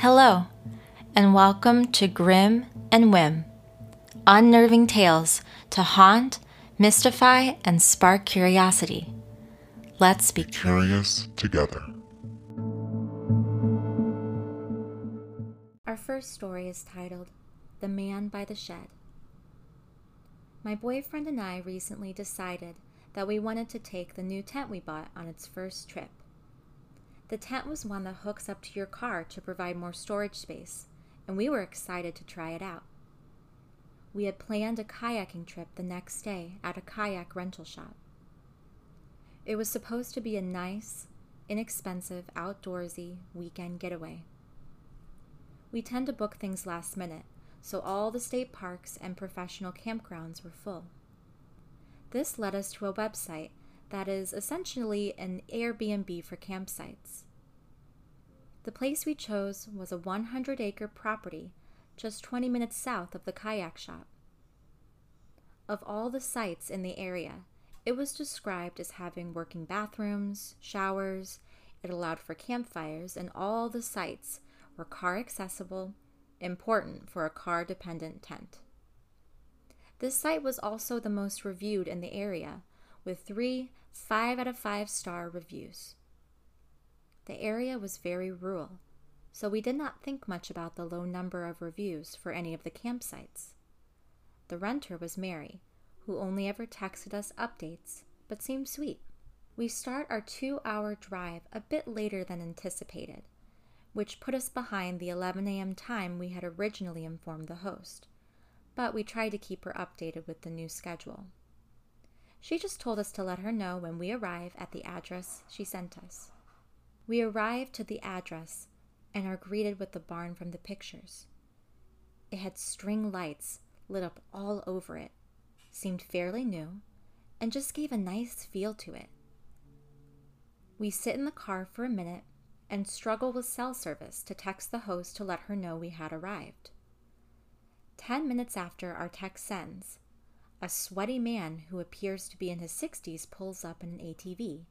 Hello, and welcome to Grim and Whim unnerving tales to haunt, mystify, and spark curiosity. Let's be Curious together. Our first story is titled The Man by the Shed. My boyfriend and I recently decided that we wanted to take the new tent we bought on its first trip. The tent was one that hooks up to your car to provide more storage space, and we were excited to try it out. We had planned a kayaking trip the next day at a kayak rental shop. It was supposed to be a nice, inexpensive, outdoorsy weekend getaway. We tend to book things last minute, so all the state parks and professional campgrounds were full. This led us to a website that is essentially an Airbnb for campsites. The place we chose was a 100 acre property just 20 minutes south of the kayak shop. Of all the sites in the area, it was described as having working bathrooms, showers, it allowed for campfires, and all the sites were car accessible, important for a car dependent tent. This site was also the most reviewed in the area, with three 5 out of 5 star reviews. The area was very rural, so we did not think much about the low number of reviews for any of the campsites. The renter was Mary, who only ever texted us updates, but seemed sweet. We start our two hour drive a bit later than anticipated, which put us behind the 11 a.m. time we had originally informed the host, but we tried to keep her updated with the new schedule. She just told us to let her know when we arrive at the address she sent us. We arrive to the address and are greeted with the barn from the pictures. It had string lights lit up all over it, seemed fairly new, and just gave a nice feel to it. We sit in the car for a minute and struggle with cell service to text the host to let her know we had arrived. Ten minutes after our text sends, a sweaty man who appears to be in his 60s pulls up in an ATV.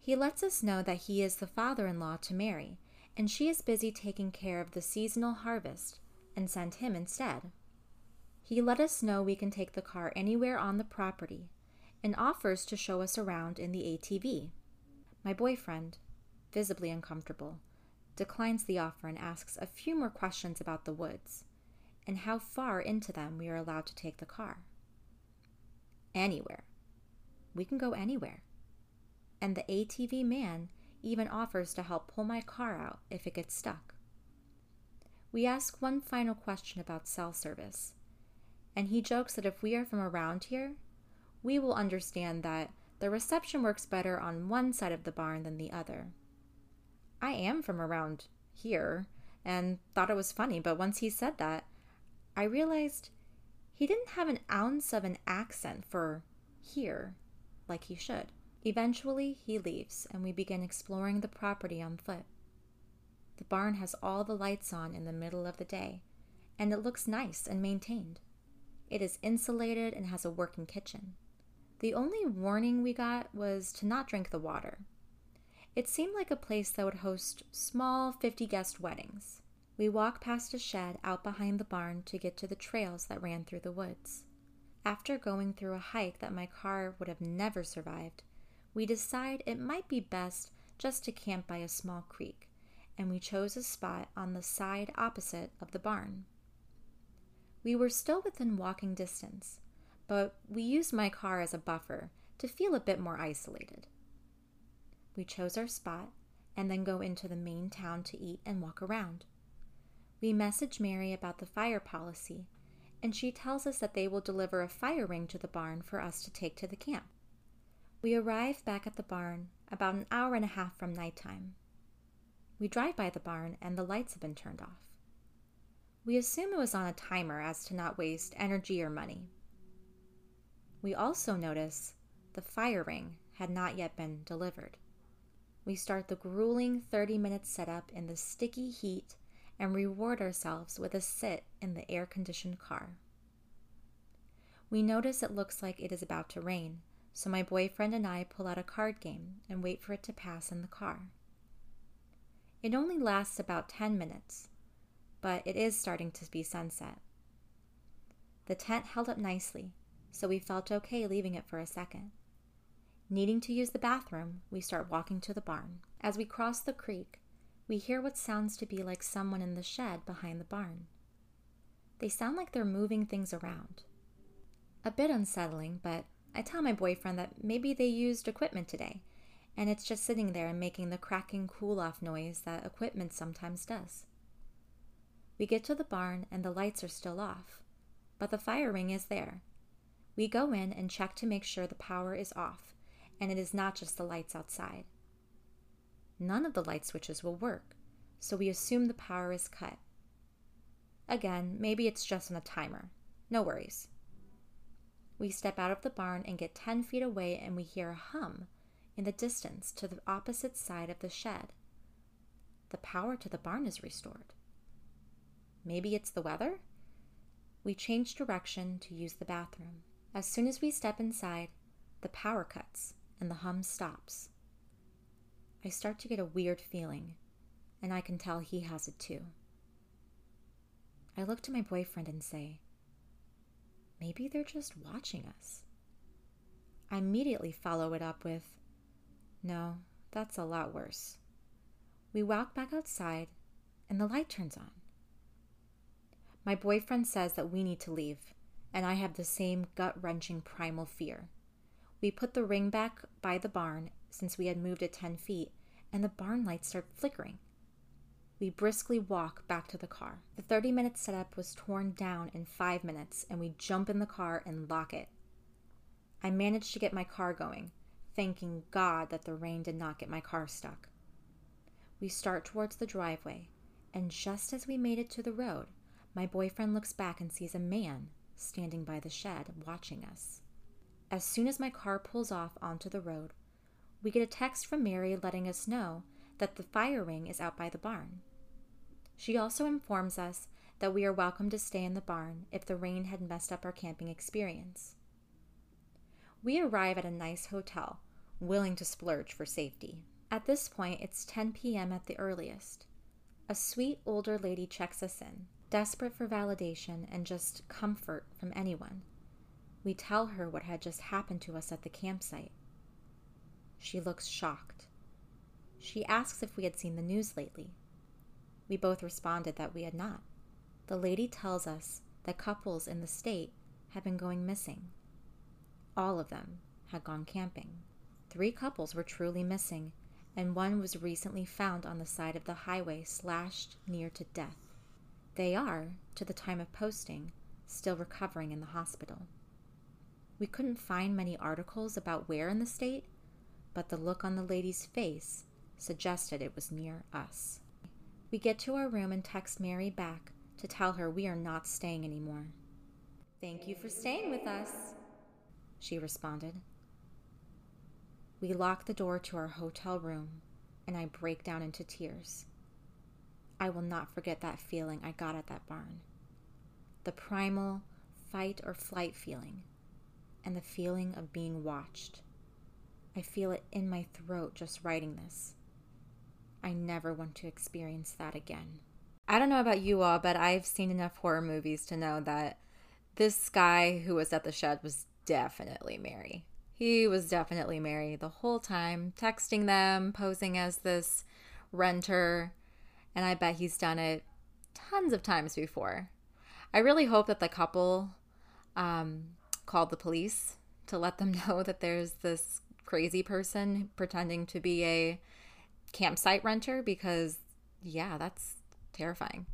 He lets us know that he is the father in law to Mary, and she is busy taking care of the seasonal harvest and sent him instead. He let us know we can take the car anywhere on the property and offers to show us around in the ATV. My boyfriend, visibly uncomfortable, declines the offer and asks a few more questions about the woods and how far into them we are allowed to take the car. Anywhere. We can go anywhere. And the ATV man even offers to help pull my car out if it gets stuck. We ask one final question about cell service, and he jokes that if we are from around here, we will understand that the reception works better on one side of the barn than the other. I am from around here and thought it was funny, but once he said that, I realized he didn't have an ounce of an accent for here like he should. Eventually, he leaves, and we begin exploring the property on foot. The barn has all the lights on in the middle of the day, and it looks nice and maintained. It is insulated and has a working kitchen. The only warning we got was to not drink the water. It seemed like a place that would host small 50 guest weddings. We walk past a shed out behind the barn to get to the trails that ran through the woods. After going through a hike that my car would have never survived, we decide it might be best just to camp by a small creek, and we chose a spot on the side opposite of the barn. We were still within walking distance, but we used my car as a buffer to feel a bit more isolated. We chose our spot and then go into the main town to eat and walk around. We message Mary about the fire policy, and she tells us that they will deliver a fire ring to the barn for us to take to the camp. We arrive back at the barn about an hour and a half from nighttime. We drive by the barn and the lights have been turned off. We assume it was on a timer as to not waste energy or money. We also notice the fire ring had not yet been delivered. We start the grueling 30 minute setup in the sticky heat and reward ourselves with a sit in the air conditioned car. We notice it looks like it is about to rain, so my boyfriend and I pull out a card game and wait for it to pass in the car. It only lasts about 10 minutes, but it is starting to be sunset. The tent held up nicely, so we felt okay leaving it for a second. Needing to use the bathroom, we start walking to the barn. As we cross the creek, we hear what sounds to be like someone in the shed behind the barn. They sound like they're moving things around. A bit unsettling, but I tell my boyfriend that maybe they used equipment today, and it's just sitting there and making the cracking cool off noise that equipment sometimes does. We get to the barn and the lights are still off, but the fire ring is there. We go in and check to make sure the power is off, and it is not just the lights outside. None of the light switches will work, so we assume the power is cut. Again, maybe it's just on a timer. No worries. We step out of the barn and get 10 feet away, and we hear a hum in the distance to the opposite side of the shed. The power to the barn is restored. Maybe it's the weather? We change direction to use the bathroom. As soon as we step inside, the power cuts and the hum stops. I start to get a weird feeling, and I can tell he has it too. I look to my boyfriend and say, Maybe they're just watching us. I immediately follow it up with, No, that's a lot worse. We walk back outside, and the light turns on. My boyfriend says that we need to leave, and I have the same gut wrenching primal fear. We put the ring back by the barn since we had moved it 10 feet, and the barn lights start flickering. We briskly walk back to the car. The 30 minute setup was torn down in five minutes, and we jump in the car and lock it. I managed to get my car going, thanking God that the rain did not get my car stuck. We start towards the driveway, and just as we made it to the road, my boyfriend looks back and sees a man standing by the shed watching us. As soon as my car pulls off onto the road, we get a text from Mary letting us know that the fire ring is out by the barn. She also informs us that we are welcome to stay in the barn if the rain had messed up our camping experience. We arrive at a nice hotel, willing to splurge for safety. At this point, it's 10 p.m. at the earliest. A sweet older lady checks us in, desperate for validation and just comfort from anyone. We tell her what had just happened to us at the campsite. She looks shocked. She asks if we had seen the news lately. We both responded that we had not. The lady tells us that couples in the state had been going missing. All of them had gone camping. Three couples were truly missing, and one was recently found on the side of the highway, slashed near to death. They are, to the time of posting, still recovering in the hospital. We couldn't find many articles about where in the state, but the look on the lady's face suggested it was near us. We get to our room and text Mary back to tell her we are not staying anymore. Thank you for staying with us, she responded. We lock the door to our hotel room, and I break down into tears. I will not forget that feeling I got at that barn. The primal fight or flight feeling, and the feeling of being watched. I feel it in my throat just writing this. I never want to experience that again. I don't know about you all, but I've seen enough horror movies to know that this guy who was at the shed was definitely Mary. He was definitely Mary the whole time, texting them, posing as this renter, and I bet he's done it tons of times before. I really hope that the couple um, called the police to let them know that there's this crazy person pretending to be a campsite renter because, yeah, that's terrifying.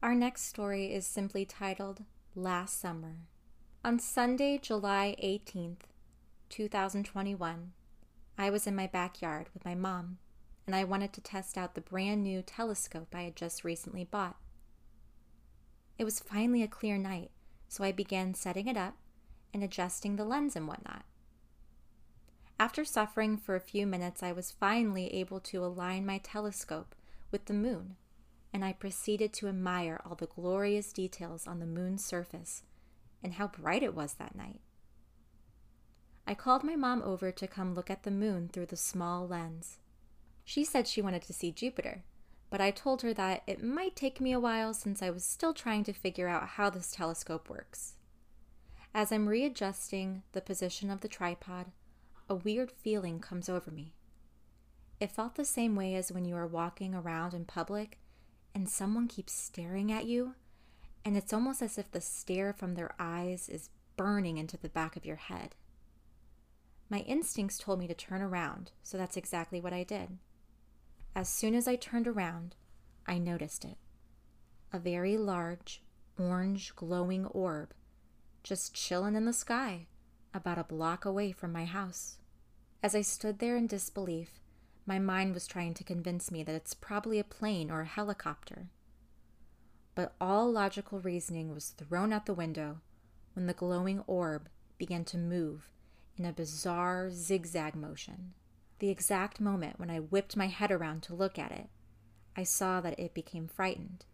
Our next story is simply titled Last Summer. On Sunday, July 18th, 2021, I was in my backyard with my mom, and I wanted to test out the brand new telescope I had just recently bought. It was finally a clear night, so I began setting it up and adjusting the lens and whatnot. After suffering for a few minutes, I was finally able to align my telescope with the moon, and I proceeded to admire all the glorious details on the moon's surface and how bright it was that night. I called my mom over to come look at the moon through the small lens. She said she wanted to see Jupiter, but I told her that it might take me a while since I was still trying to figure out how this telescope works. As I'm readjusting the position of the tripod, a weird feeling comes over me. It felt the same way as when you are walking around in public and someone keeps staring at you, and it's almost as if the stare from their eyes is burning into the back of your head. My instincts told me to turn around, so that's exactly what I did. As soon as I turned around, I noticed it a very large, orange, glowing orb just chillin' in the sky about a block away from my house. As I stood there in disbelief, my mind was trying to convince me that it's probably a plane or a helicopter. But all logical reasoning was thrown out the window when the glowing orb began to move in a bizarre zigzag motion. The exact moment when I whipped my head around to look at it, I saw that it became frightened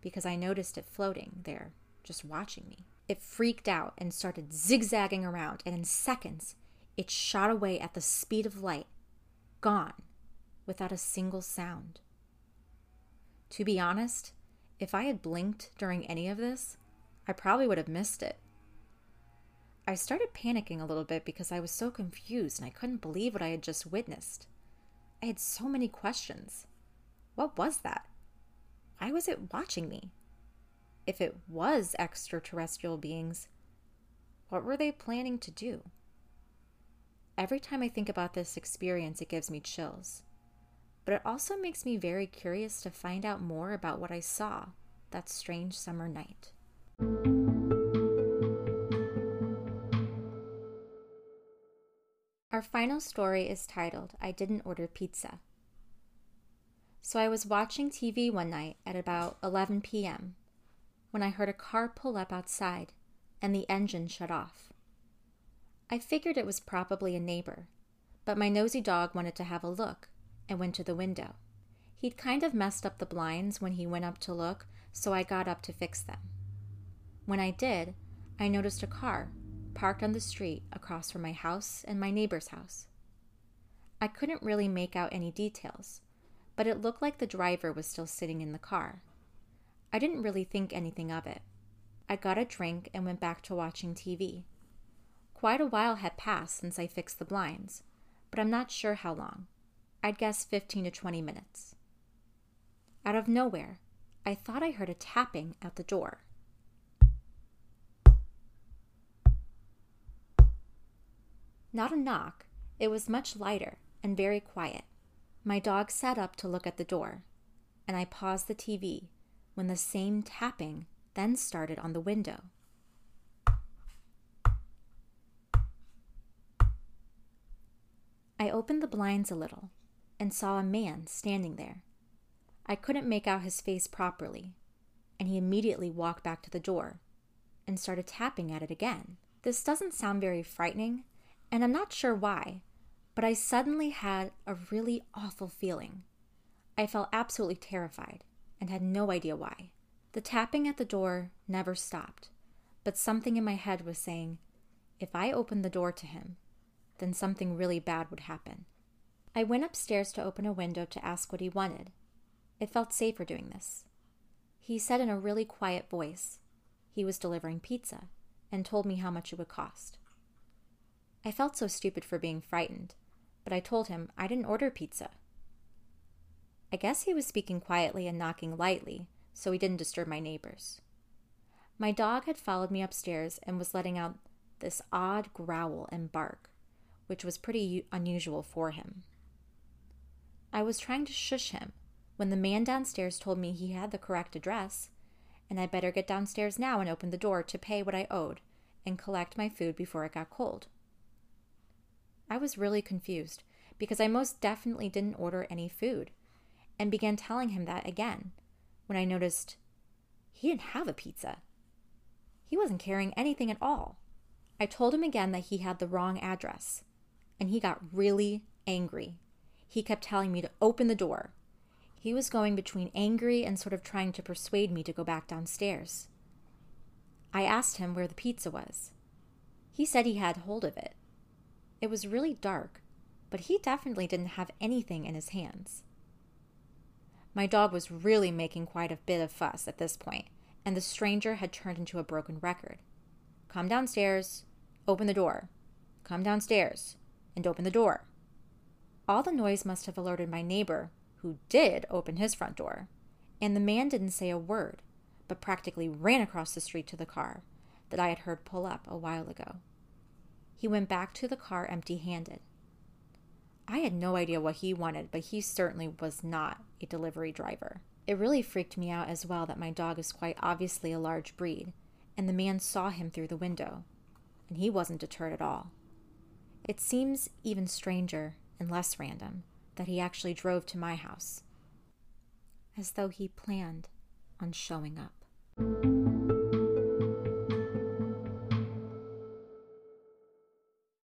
because I noticed it floating there, just watching me. It freaked out and started zigzagging around, and in seconds, it shot away at the speed of light, gone, without a single sound. To be honest, if I had blinked during any of this, I probably would have missed it. I started panicking a little bit because I was so confused and I couldn't believe what I had just witnessed. I had so many questions. What was that? Why was it watching me? If it was extraterrestrial beings, what were they planning to do? Every time I think about this experience, it gives me chills. But it also makes me very curious to find out more about what I saw that strange summer night. Our final story is titled I Didn't Order Pizza. So I was watching TV one night at about 11 p.m. when I heard a car pull up outside and the engine shut off. I figured it was probably a neighbor, but my nosy dog wanted to have a look and went to the window. He'd kind of messed up the blinds when he went up to look, so I got up to fix them. When I did, I noticed a car parked on the street across from my house and my neighbor's house. I couldn't really make out any details, but it looked like the driver was still sitting in the car. I didn't really think anything of it. I got a drink and went back to watching TV. Quite a while had passed since I fixed the blinds, but I'm not sure how long. I'd guess 15 to 20 minutes. Out of nowhere, I thought I heard a tapping at the door. Not a knock, it was much lighter and very quiet. My dog sat up to look at the door, and I paused the TV when the same tapping then started on the window. I opened the blinds a little and saw a man standing there. I couldn't make out his face properly, and he immediately walked back to the door and started tapping at it again. This doesn't sound very frightening, and I'm not sure why, but I suddenly had a really awful feeling. I felt absolutely terrified and had no idea why. The tapping at the door never stopped, but something in my head was saying, if I opened the door to him, then something really bad would happen. I went upstairs to open a window to ask what he wanted. It felt safer doing this. He said in a really quiet voice he was delivering pizza and told me how much it would cost. I felt so stupid for being frightened, but I told him I didn't order pizza. I guess he was speaking quietly and knocking lightly, so he didn't disturb my neighbors. My dog had followed me upstairs and was letting out this odd growl and bark, which was pretty unusual for him. I was trying to shush him when the man downstairs told me he had the correct address, and I'd better get downstairs now and open the door to pay what I owed and collect my food before it got cold. I was really confused because I most definitely didn't order any food and began telling him that again when I noticed he didn't have a pizza. He wasn't carrying anything at all. I told him again that he had the wrong address, and he got really angry. He kept telling me to open the door. He was going between angry and sort of trying to persuade me to go back downstairs. I asked him where the pizza was. He said he had hold of it, It was really dark, but he definitely didn't have anything in his hands. My dog was really making quite a bit of fuss at this point, and the stranger had turned into a broken record. Come downstairs, open the door. Come downstairs, and open the door. All the noise must have alerted my neighbor, who did open his front door, and the man didn't say a word, but practically ran across the street to the car that I had heard pull up a while ago. He went back to the car empty handed. I had no idea what he wanted, but he certainly was not a delivery driver. It really freaked me out as well that my dog is quite obviously a large breed, and the man saw him through the window, and he wasn't deterred at all. It seems even stranger and less random that he actually drove to my house, as though he planned on showing up.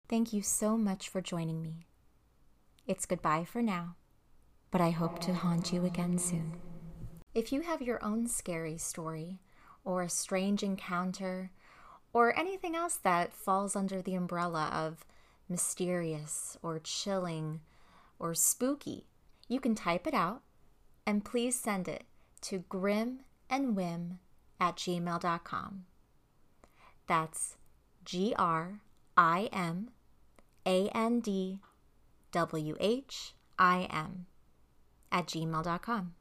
Thank you so much for joining me. It's goodbye for now, but I hope to haunt you again soon. If you have your own scary story, or a strange encounter, or anything else that falls under the umbrella of mysterious or chilling or spooky, you can type it out and please send it to grimandwhim at gmail.com. That's G R I M A N D W H I M at gmail.com.